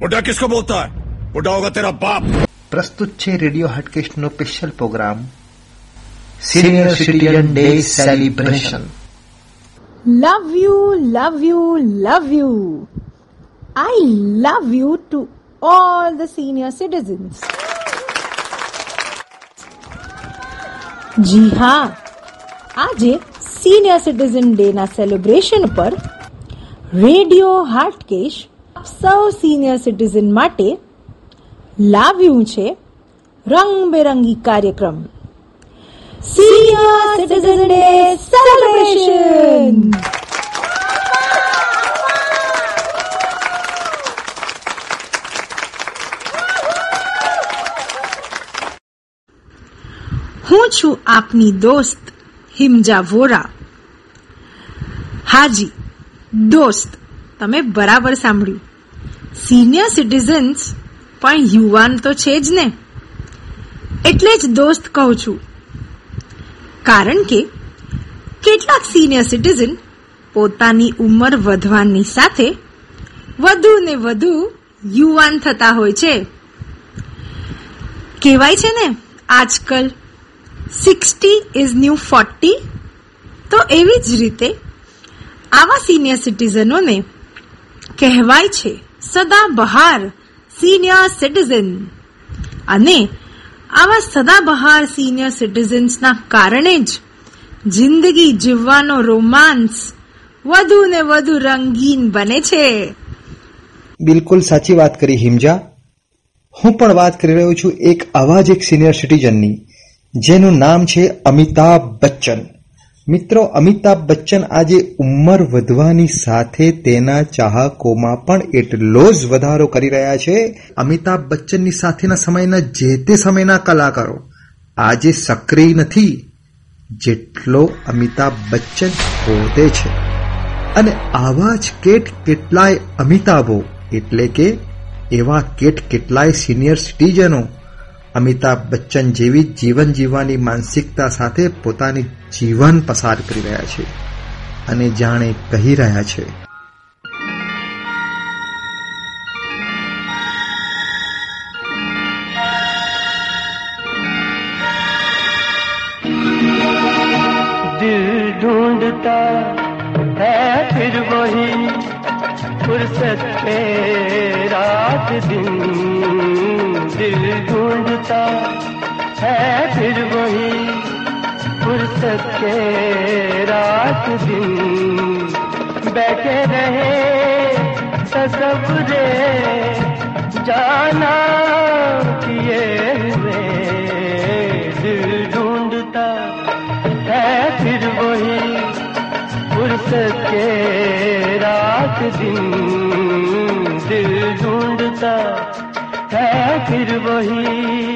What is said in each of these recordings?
बुढ़ा किसको बोलता है बुढ़ा होगा तेरा बाप પ્રસ્તુત છે radio હાટકેસ્ટનો special program senior citizen day celebration Love you, love you, love you. I love you to all the senior citizens. જી હા આજે સિનિયર સિટીઝન ડે ના સેલિબ્રેશન પર રેડિયો હાર્ટકેશ સૌ સિનિયર સિટીઝન માટે લાવ્યું છે રંગબેરંગી કાર્યક્રમ. સિનિયર સિટીઝન ડે સેલિબ્રેશન હું છું આપની દોસ્ત હિમજા વોરા. હાજી, દોસ્ત, તમે બરાબર સાંભળ્યું. સિનિયર સિટીઝન્સ પણ યુવાન તો છે જ ને. એટલે જ દોસ્ત કહું છું. કારણ કે કેટલાક સિનિયર સિટીઝન પોતાની ઉંમર વધવાની સાથે વધુ ને વધુ યુવાન થતા હોય છે. કહેવાય છે ને, આજકાલ સિક્સટી ઇઝ ન્યૂ ફોર્ટી તો એવી જ રીતે આવા સિનિયર સિટીઝનોને કહેવાય છે સદા બહાર સિનિયર સિટીઝન અને આવા સદાબહાર સિનિયર સિટીઝન્સના કારણે જ જિંદગી જીવવાનો રોમાંસ વધુ ને વધુ રંગીન બને છે. બિલકુલ સાચી વાત કરી હિમજા. હું પણ વાત કરી રહ્યો છું એક આવા જ એક સિનિયર સિટીઝનની જેનું નામ છે અમિતાભ બચ્ચન. મિત્રો, અમિતાભ બચ્ચન આજે ઉંમર વધવાની સાથે તેના ચાહકોમાં પણ એટલો જ વધારો કરી રહ્યા છે. અમિતાભ બચ્ચનની સાથેના સમયના જે તે સમયના કલાકારો, આજે સક્રિય નથી, જેટલો અમિતાભ બચ્ચન પોતે છે. અને આવા જ કેટ કેટલાય અમિતાભો, એટલે કે એવા કેટ કેટલાય સિનિયર સિટીઝનો અમિતાભ બચ્ચન જેવી જીવન જીવવાની માનસિકતા સાથે પોતાની જીવન પસાર કરી રહ્યા છે અને જાણે કહી રહ્યા છે फुर्सत के रात दिन बैठे रहे तस्वरे जाना किए हुए दिल ढूंढता है फिर वही फुर्सत के रात दिन दिल ढूंढता है फिर वही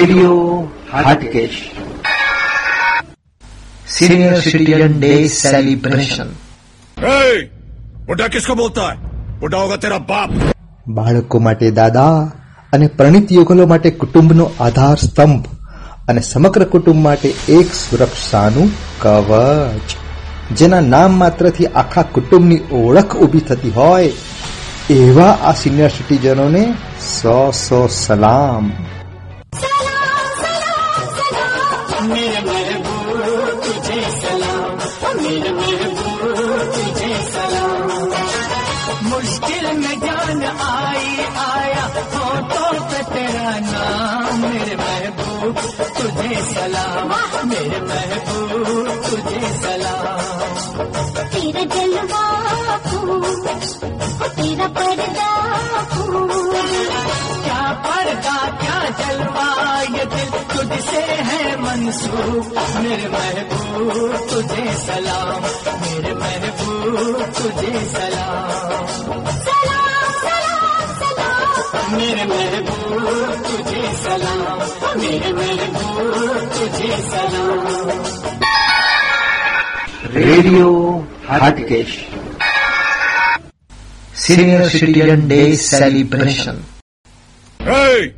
radio Hatkesh senior citizen day celebration ए, बुढ़ा किसको बोलता है बुढ़ा होगा तेरा बाप બાળકો માટે દાદા અને પરિણીત યુગલો માટે કુટુંબનો આધાર સ્તંભ અને સમગ્ર કુટુંબ માટે એક સુરક્ષાનું કવચ જેના નામ માત્રથી આખા કુટુંબની ઓળખ ઊભી થતી હોય એવા આ સિનિયર સિટીઝનોને સો સો સલામ सलाम मेरे महबूब तुझे सलाम। तेरा जलवा तेरा पर्दा क्या पर्दा क्या जलवा ये दिल तुझसे है मंसूब। मेरे महबूब तुझे सलाम मेरे महबूब तुझे सलाम। मेरे महबूब तुझे सलाम मेरे महबूब तुझे सलाम radio Hatkesh senior citizen day celebration ए,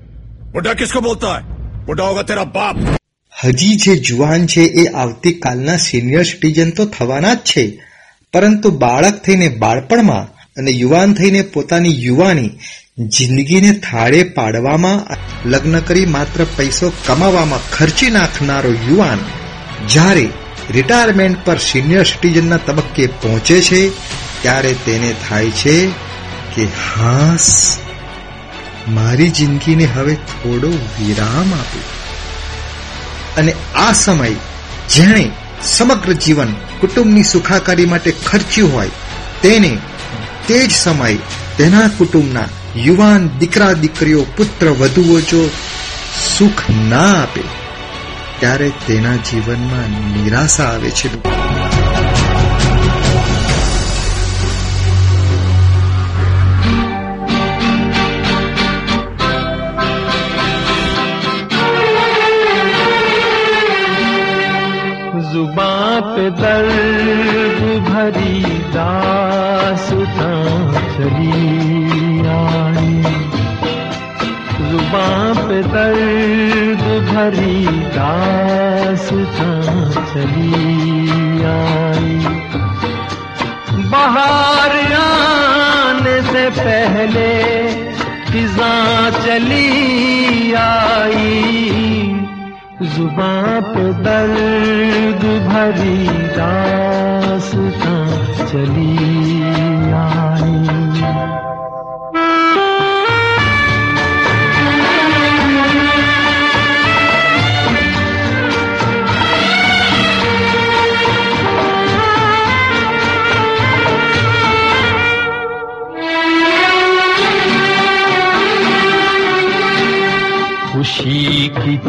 बुढ़ा किसको बोलता है बुढ़ा होगा तेरा बाप હજી જે જુવાન છે એ આવતીકાલના સિનિયર સિટીઝન તો થવાના જ છે પરંતુ બાળક થઈને બાળપણમાં અને યુવાન થઈને પોતાની યુવાની જિંદગીને થાળે પાડવામાં, લગ્ન કરી માત્ર પૈસો કમાવામાં ખર્ચી નાખનારો યુવાન જ્યારે રિટાયરમેન્ટ પર સિનિયર સિટીઝનના તબક્કે પહોંચે છે, ત્યારે તેને થાય છે કે, હાસ, મારી જિંદગીને હવે થોડો વિરામ આપો. અને આ સમય જેણે સમગ્ર જીવન કુટુંબની સુખાકારી માટે ખર્ચ્યું હોય, તેને તે જ સમય તેના કુટુંબના યુવાન દીકરા દીકરીઓ પુત્ર વધુઓ જો સુખ ના આપે, ત્યારે તેના જીવનમાં નિરાશા આવે છે. आई। जुबां पे दर्द भरी दास्तां चली आई। बाहर आने से पहले फिजा चली आई। जुबां पे दर्द भरी दास्तां चली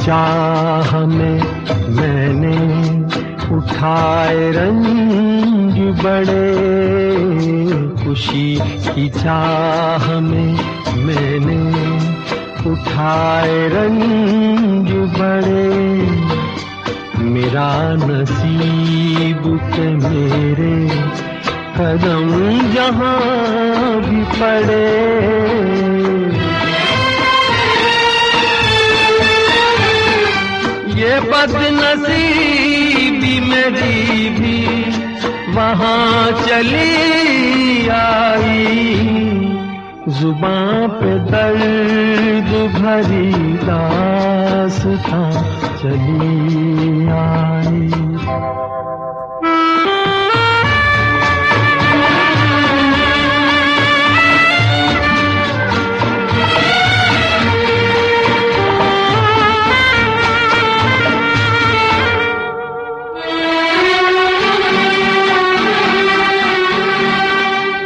चाह में मैंने उठाए रंग बड़े। खुशी की चाह में मैंने उठाए रंग बड़े। मेरा नसीब के मेरे कदम जहाँ भी पड़े। बदनसीबी मेरी भी वहाँ चली आई। ज़ुबान पे दर्द भरी दास्तां चली आई।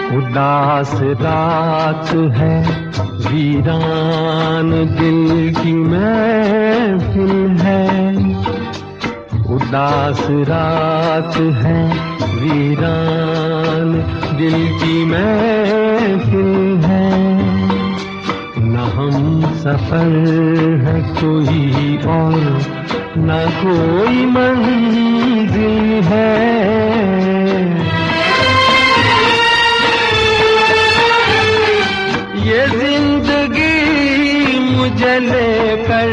उदास रात है। वीरान दिल की महफिल है। उदास रात है। वीरान दिल की महफिल है। न हम सफ़र है कोई और, न कोई मंजिल है। मुझे लेकर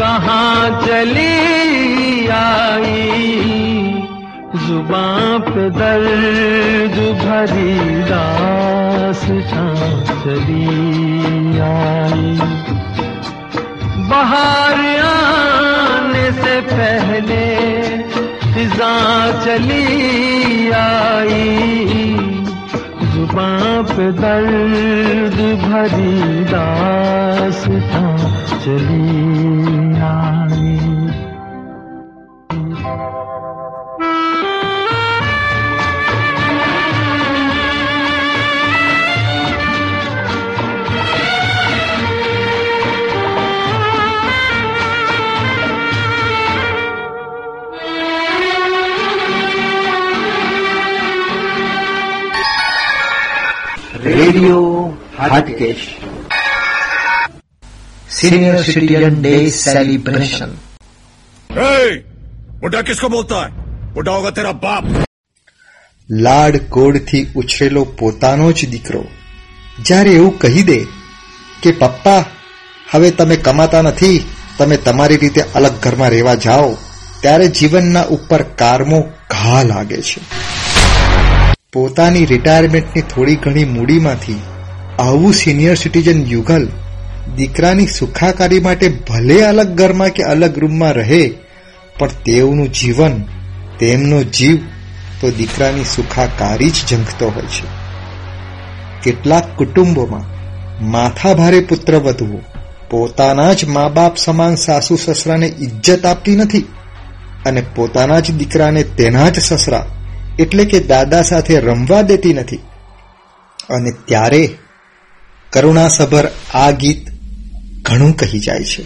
कहाँ चली आई जुबां पे दर्द भरी दास्तां चली आई बाहर आने से पहले फिजा चली आई पाप दर्द भरी दास था चली आई radio Hatkesh senior citizen day celebration ए, बुढ़ा किसको बोलता है बुढ़ा होगा तेरा बाप લાડ કોડથી ઉછરેલો પોતાનો જ દીકરો જ્યારે એવું કહી દે કે પપ્પા હવે તમે કમાતા નથી તમે તમારી રીતે અલગ ઘરમાં રહેવા જાઓ ત્યારે જીવનના ઉપર કારમો ઘા લાગે છે પોતાની રિટાયરમેન્ટની થોડી ઘણી મૂડીમાંથી આવું સિનિયર સિટીઝન યુગલ દીકરાની સુખાકારી માટે ભલે અલગ ઘરમાં કે અલગ રૂમમાં રહે, પણ તેઓનું જીવન, તેમનો જીવ તો દીકરાની સુખાકારી જ ઝંખતો હોય છે. કેટલાક કુટુંબોમાં માથાભારે પુત્રવધુઓ પોતાના જ મા બાપ સમાન સાસુ સસરાને ઇજ્જત આપતી નથી અને પોતાના જ દીકરાને તેના જ સસરા એટલે કે દાદા સાથે રમવા દેતી નથી. અને ત્યારે કરુણાસભર આ ગીત ઘણું કહી જાય છે.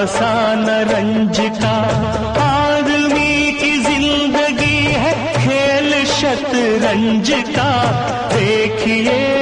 क्या फसाना रंज का आदमी की जिंदगी है खेल शतरंज का देखिए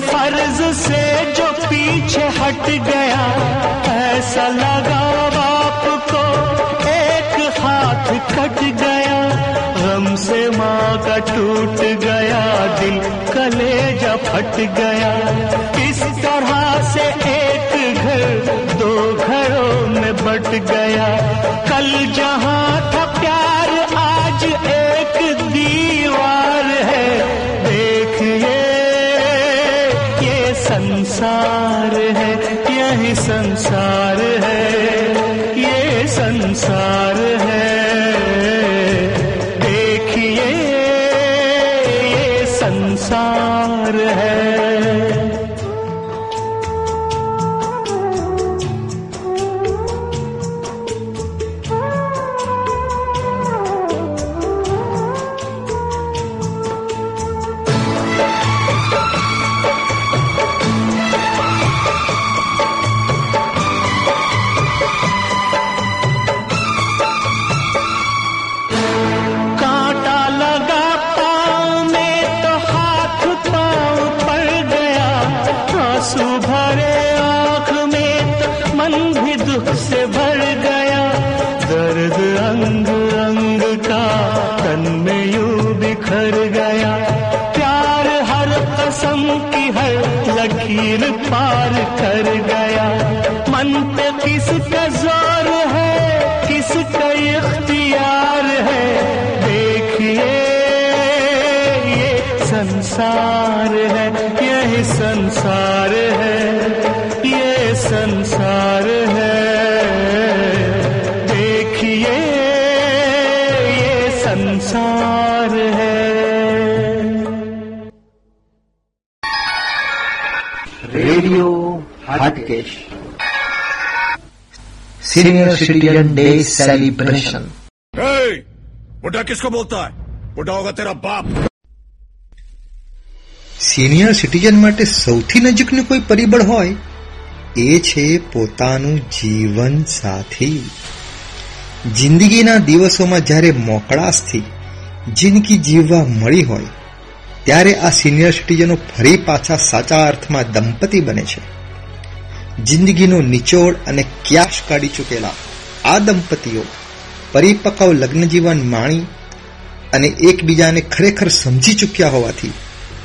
फ़र्ज़ से जो पीछे हट गया, ऐसा लगा बाप को एक हाथ कट गया। गम से माँ का टूट गया, दिल कलेजा फट गया। इस तरह से एक घर दो घरों में बट गया। कल जहाँ था संसार है यही संसार है ये संसार है कर सीनियर सिटीजन डे सेलिब्रेशन ए, बुढ़ा किसको बोलता है बुढ़ा होगा तेरा बाप સિનિયર સિટીઝન માટે સૌથી નજીકનું કોઈ પરિબળ હોય એ છે પોતાનું જીવન સાથી જિંદગીના દિવસોમાં જ્યારે મોકળાશથી જિંદગી જીવવા મળી હોય ત્યારે આ સિનિયર સિટીઝનો ફરી પાછા સાચા અર્થમાં દંપતી બને છે જિંદગીનો નિચોડ અને ક્યાશ કાઢી ચૂકેલા આ દંપતીઓ પરિપક્વ લગ્નજીવન માણી અને એકબીજાને ખરેખર સમજી ચૂક્યા હોવાથી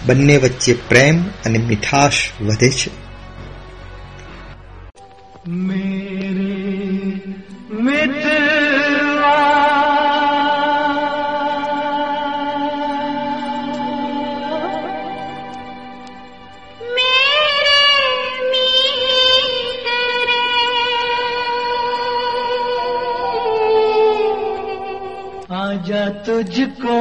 બંને વચ્ચે પ્રેમ અને મીઠાશ વધે છે. મેરે મેરે तुझको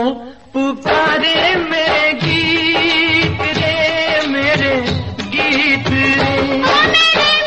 पुकारे मेरे गीत रे मेरे गीत रे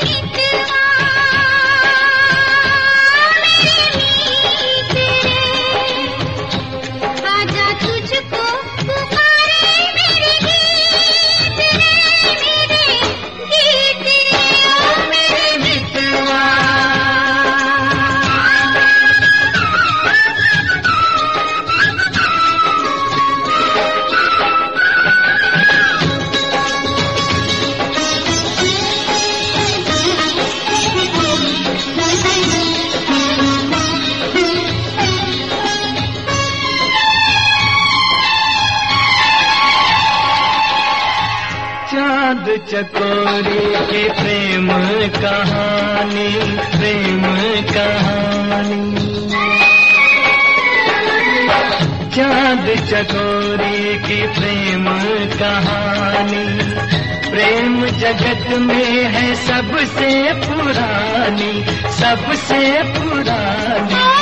चकोरी की प्रेम कहानी प्रेम कहानी। चाँद चकोरी की प्रेम कहानी, प्रेम जगत में है सबसे पुरानी सबसे पुरानी।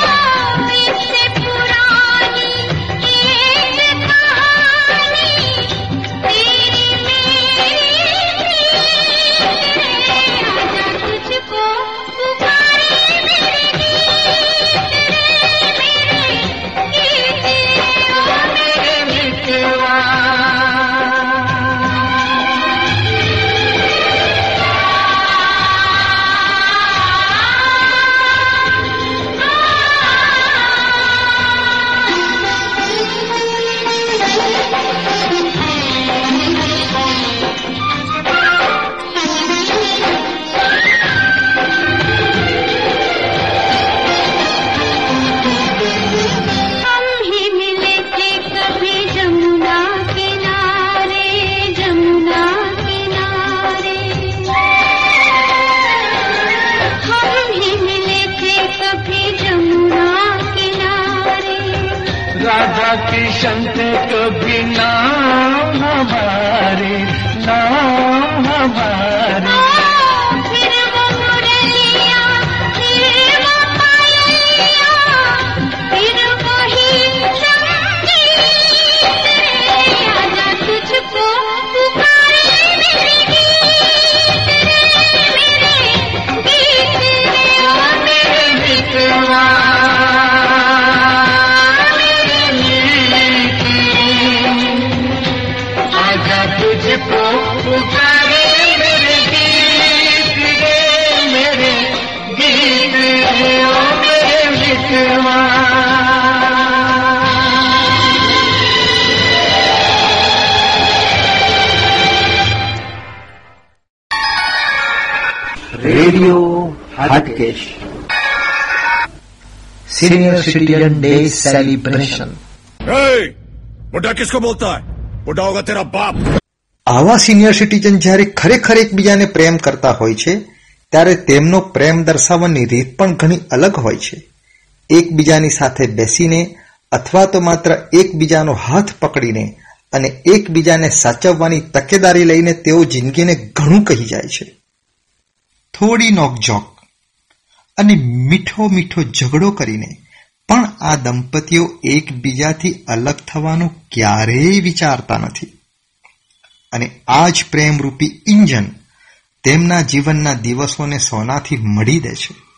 सीनियर सिटीजन डे सेलिब्रेशन ए, बुढ़ा किसको बोलता है बुढ़ा होगा तेरा बाप આવા સિનિયર સિટીઝન જ્યારે ખરેખર એકબીજાને પ્રેમ કરતા હોય છે ત્યારે તેમનો પ્રેમ દર્શાવવાની રીત પણ ઘણી અલગ હોય છે એકબીજાની સાથે બેસીને અથવા તો માત્ર એકબીજાનો હાથ પકડીને અને એકબીજાને સાચવવાની તકેદારી લઈને તેઓ જિંદગીને ઘણું કહી જાય છે થોડી નોકઝોક અને મીઠો મીઠો ઝઘડો કરીને પણ આ દંપતીઓ એકબીજાથી અલગ થવાનું ક્યારેય વિચારતા નથી. અને આ જ પ્રેમરૂપી ઇન્જન તેમના જીવનના દિવસોને સોનાથી મળી દે છે.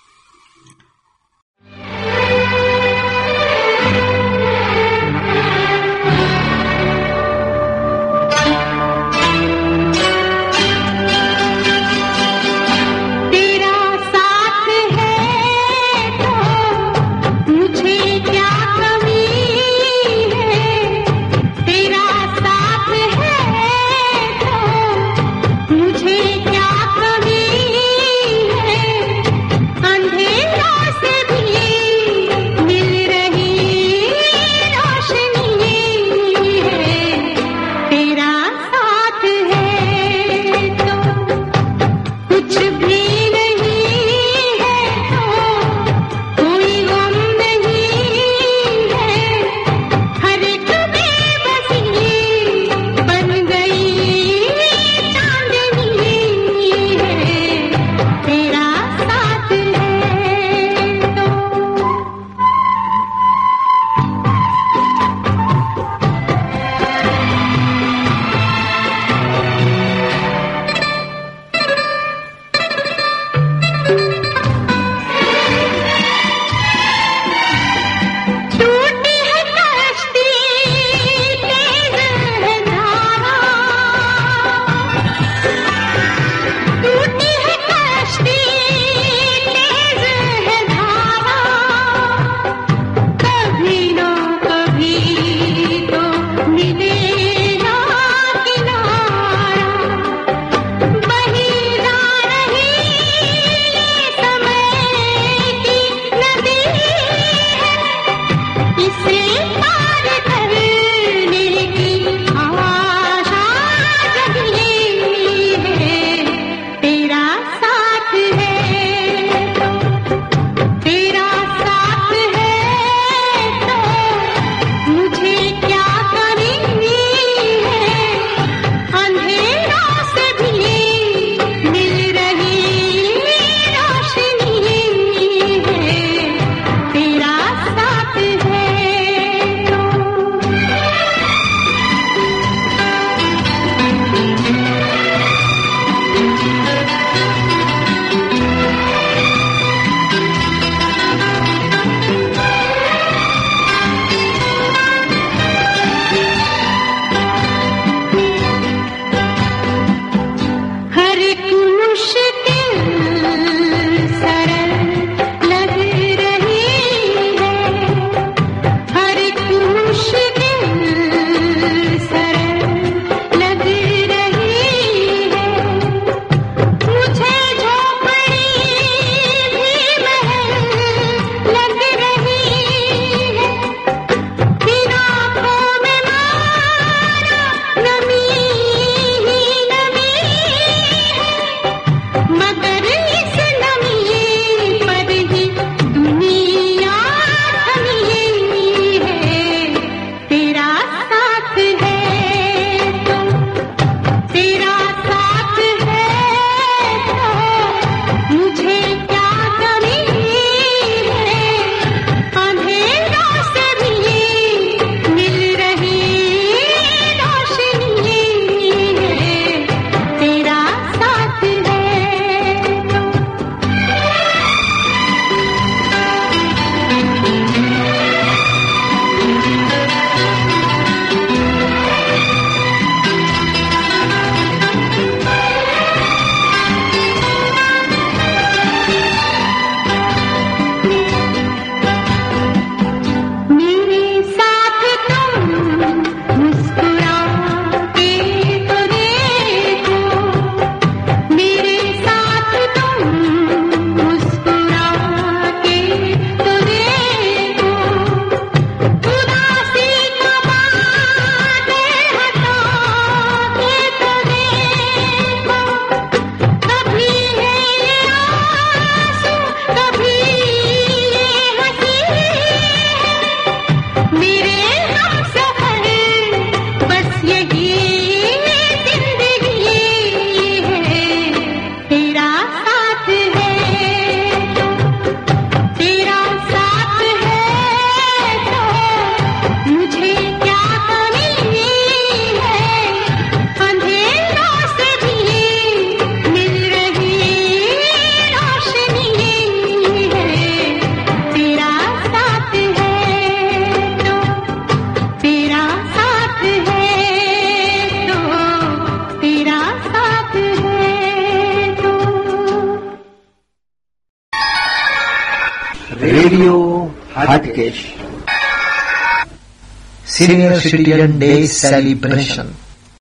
सीनियर सिटीजन डे सेलिब्रेशन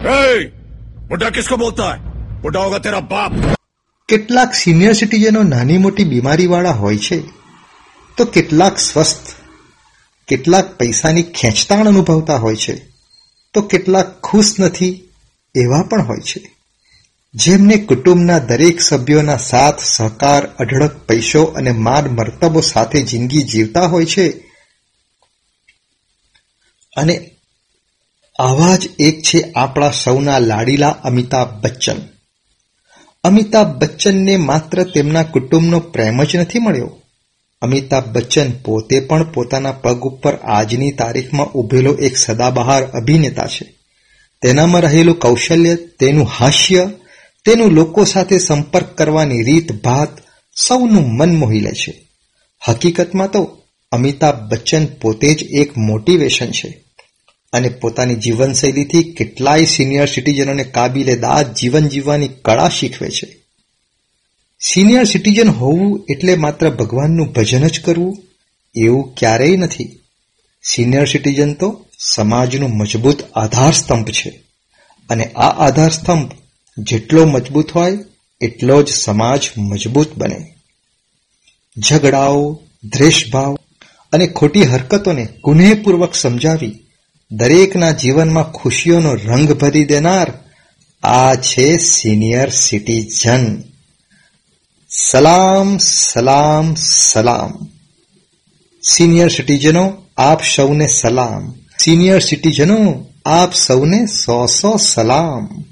ए, बुढ़ा किसको बोलता है बुढ़ा होगा तेरा बाप કેટલાક સિનિયર સિટીઝનો નાની મોટી બીમારીવાળા હોય છે તો કેટલાક સ્વસ્થ કેટલાક પૈસાની ખેંચતાણ અનુભવતા હોય છે તો કેટલાક ખુશ નથી એવા પણ હોય છે જેમને કુટુંબના દરેક સભ્યોના સાથ સહકાર અઢળક પૈસો અને માન મર્તબો સાથે જિંદગી જીવતા હોય છે અને આવા જ એક છે આપણા સૌના લાડીલા અમિતાભ બચ્ચન. અમિતાભ બચ્ચનને માત્ર તેમના કુટુંબનો પ્રેમ જ નથી મળ્યો. અમિતાભ બચ્ચન પોતે પણ પોતાના પગ ઉપર આજની તારીખમાં ઉભેલો એક સદાબહાર અભિનેતા છે. તેનામાં રહેલું કૌશલ્ય, તેનું હાસ્ય, તેનું લોકો સાથે સંપર્ક કરવાની રીત ભાત સૌનું મન મોહી લે છે. હકીકતમાં તો અમિતાભ બચ્ચન પોતે જ એક મોટિવેશન છે. અને પોતાની જીવનશૈલીથી કેટલાય સિનિયર સિટીઝનોને કાબિલે દાદ જીવન જીવવાની કળા શીખવે છે. સિનિયર સિટીઝન હોવું એટલે માત્ર ભગવાનનું ભજન જ કરવું, એવું ક્યારેય નથી. સિનિયર સિટીઝન તો સમાજનું મજબૂત આધારસ્તંભ છે. અને આ આધાર સ્તંભ જેટલો મજબૂત હોય, એટલો જ સમાજ મજબૂત બને. ઝઘડાઓ, દ્વેષભાવ અને ખોટી હરકતોને ગુનેહપૂર્વક સમજાવી દરેકના જીવનમાં ખુશીઓનો રંગ ભરી દેનાર આ છે સિનિયર સિટીઝન. સલામ સલામ સલામ. સિનિયર સિટીઝનો, આપ સૌને સલામ. સિનિયર સિટીઝનો, આપ સૌને સો સો સલામ.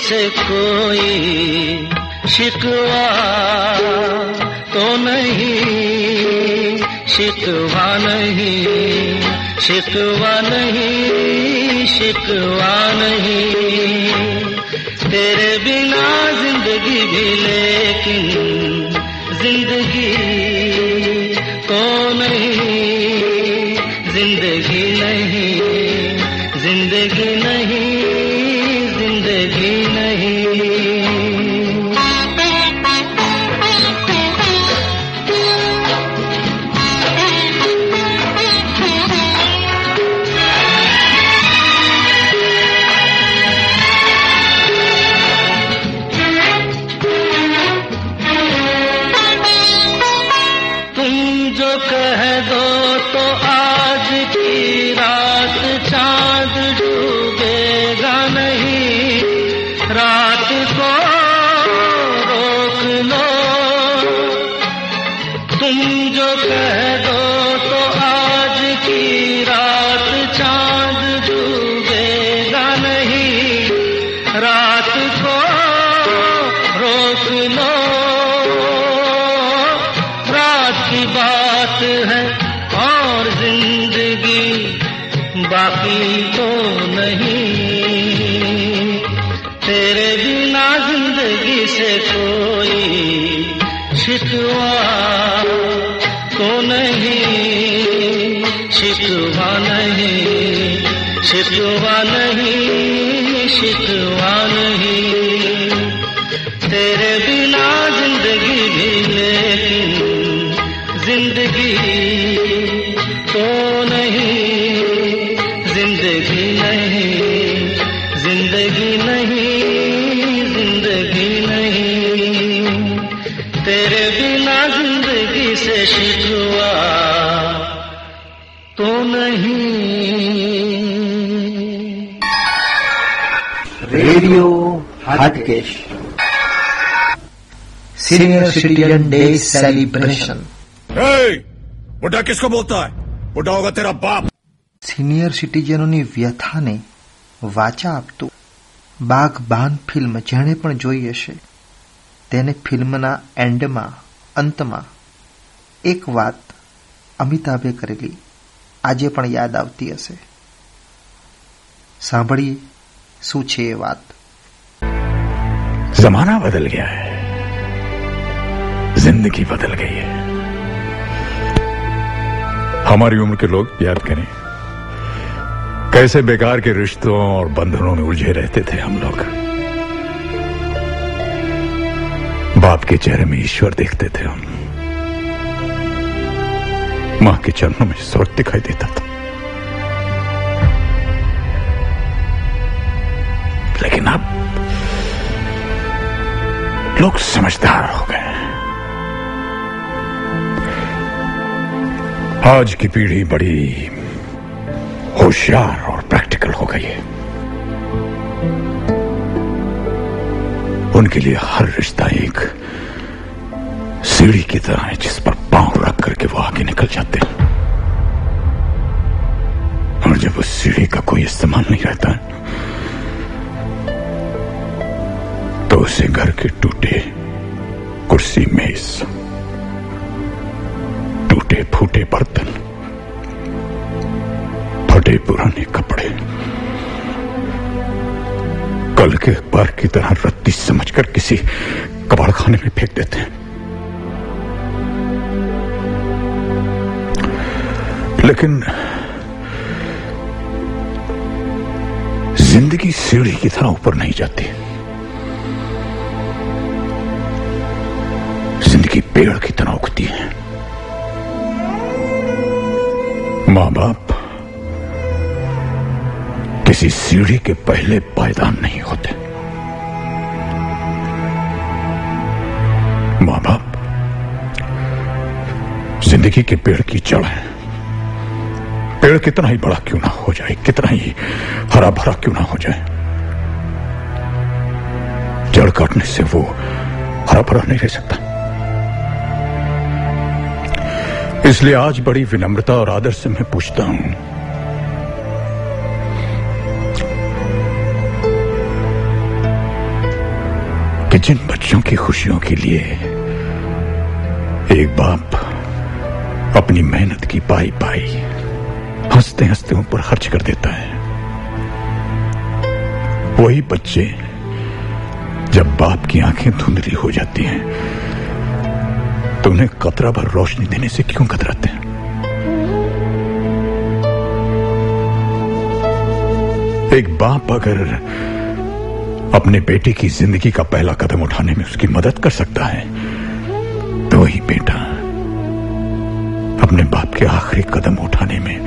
से कोई शिकवा तो नहीं शिकवा नहीं शिकवा नहीं शिकवा नहीं तेरे बिना जिंदगी भी लेकिन जिंदगी तो नहीं जिंदगी नहीं जिंदगी नहीं नहीं रात को रोक लो रात की बात है और जिंदगी बाकी तो नहीं तेरे बिना जिंदगी से कोई शिकवा तो नहीं शिकवा नहीं शिकवा नहीं Hatkesh senior citizen day celebration ए, बुढ़ा किसको बोलता है बुढ़ा होगा तेरा बाप સિનિયર સિટીઝનોની વ્યથાને વાચા આપતું બાગબાન ફિલ્મ જેણે પણ જોઈ હશે તેને ફિલ્મના એન્ડમાં અંતમાં એક વાત અમિતાભે કરેલી આજે પણ યાદ આવતી હશે સાંભળીએ શું છે એ વાત जमाना बदल गया है। ज़िंदगी बदल गई है। हमारी उम्र के लोग याद करें, कैसे बेकार के रिश्तों और बंधनों में उलझे रहते थे हम लोग। बाप के चेहरे में ईश्वर देखते थे हम। माँ के चरणों में स्वर्ग दिखाई देता था। लेकिन अब लोग समझदार हो गए। आज की पीढ़ी बड़ी होशियार और प्रैक्टिकल हो गई है। उनके लिए हर रिश्ता एक सीढ़ी की तरह है, जिस पर पाँव रख करके वो आगे निकल जाते हैं। और जब उस सीढ़ी का कोई इस्तेमाल नहीं रहता है उसे घर के टूटे कुर्सी मेज टूटे फूटे बर्तन, फटे पुराने कपड़े, कल के अखबार की तरह रत्ती समझकर किसी कबाड़ खाने में फेंक देते हैं। लेकिन ज़िंदगी सीढ़ी की तरह ऊपर नहीं जाती। पेड़ की तरह उगती है। माँ बाप किसी सीढ़ी के पहले पायदान नहीं होते। माँ बाप ज़िंदगी के पेड़ की जड़ है। पेड़ कितना ही बड़ा क्यों ना हो जाए, कितना ही हरा भरा क्यों ना हो जाए। जड़ काटने से वो हरा भरा नहीं रह सकता। इसलिए आज बड़ी विनम्रता और आदर से मैं पूछता हूँ। कि जिन बच्चों की खुशियों के लिए एक बाप अपनी मेहनत की पाई पाई हँसते हँसते उन पर खर्च कर देता है, वही बच्चे जब बाप की आँखें धुंधली हो जाती हैं तो उन्हें कतरा भर रोशनी देने से क्यों कतराते हैं? एक बाप अगर अपने बेटे की ज़िंदगी का पहला कदम उठाने में उसकी मदद कर सकता है तो वही बेटा अपने बाप के आखिरी कदम उठाने में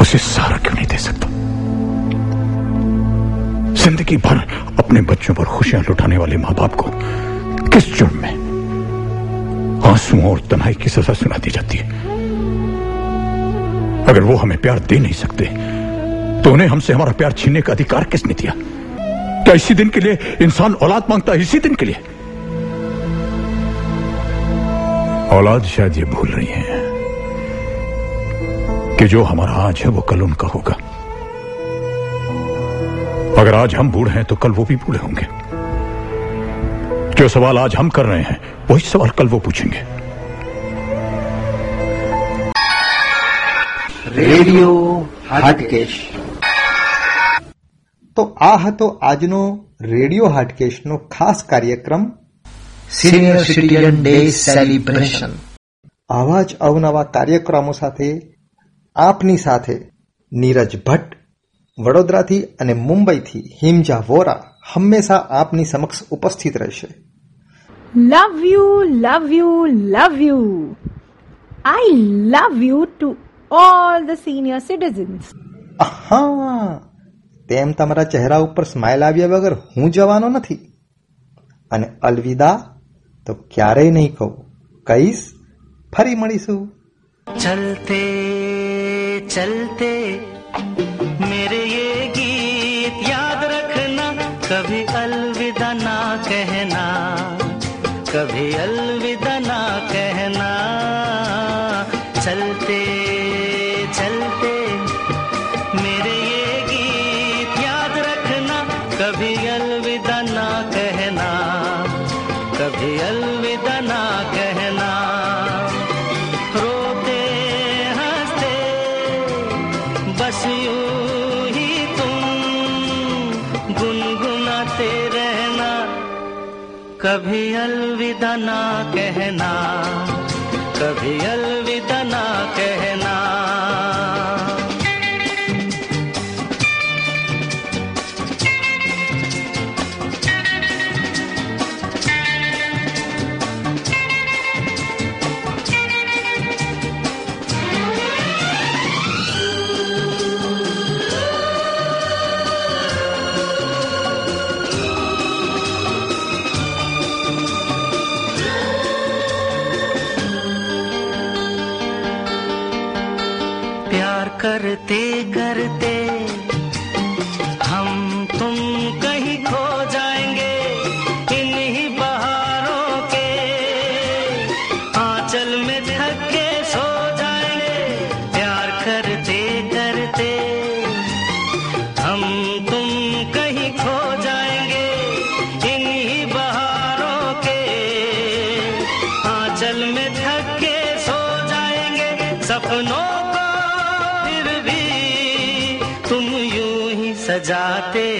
उसे सहारा क्यों नहीं दे सकता? ज़िंदगी भर अपने बच्चों पर खुशियाँ लुटाने वाले माँ बाप को किस जुर्म में आंसुओं और तनाई की सजा सुना दी जाती है। अगर वो हमें प्यार दे नहीं सकते तो उन्हें हमसे हमारा प्यार छीनने का अधिकार किसने दिया? क्या इसी दिन के लिए इंसान औलाद माँगता है? इसी दिन के लिए। औलाद शायद ये भूल रही है कि जो हमारा आज है, वो कल उनका होगा। अगर आज हम बूढ़े हैं तो कल वो भी बूढ़े होंगे। जो सवाल आज हम कर रहे हैं वही सवाल कल वो पूछेंगे રેડિયો હાટકેશ તો આ હતો આજનો રેડિયો હાટકેશનો ખાસ કાર્યક્રમ સિનિયર સિટીઝન ડે સેલિબ્રેશન આવા જ અવનવા કાર્યક્રમો સાથે આપની સાથે નીરજ ભટ્ટ વડોદરાથી અને મુંબઈથી હિમજા વોરા હંમેશા આપની સમક્ષ ઉપસ્થિત રહેશે Love you, love you love you. I love you to all the senior citizens. હા તેમ તમારા ચહેરા ઉપર સ્માઇલ આવ્યા વગર હું જવાનો નથી. અને અલવિદા તો ક્યારેય નહીં કહું. કહીશ ફરી મળીશું. ચલતે ચલતે મેરે ગીત યાદ રખના. કભી અલ कभी अलविदा अलविदा ना कहना te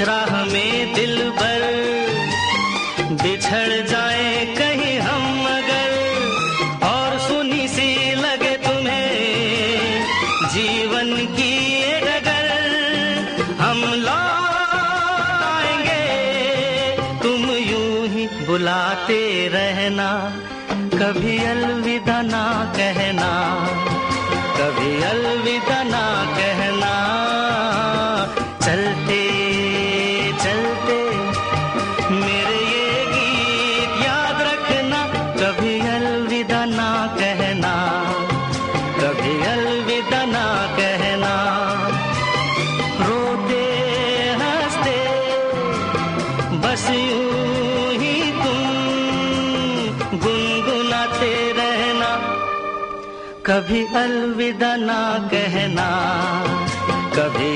इस राह में दिल भर बिछड़ कभी अलविदा ना कहना कभी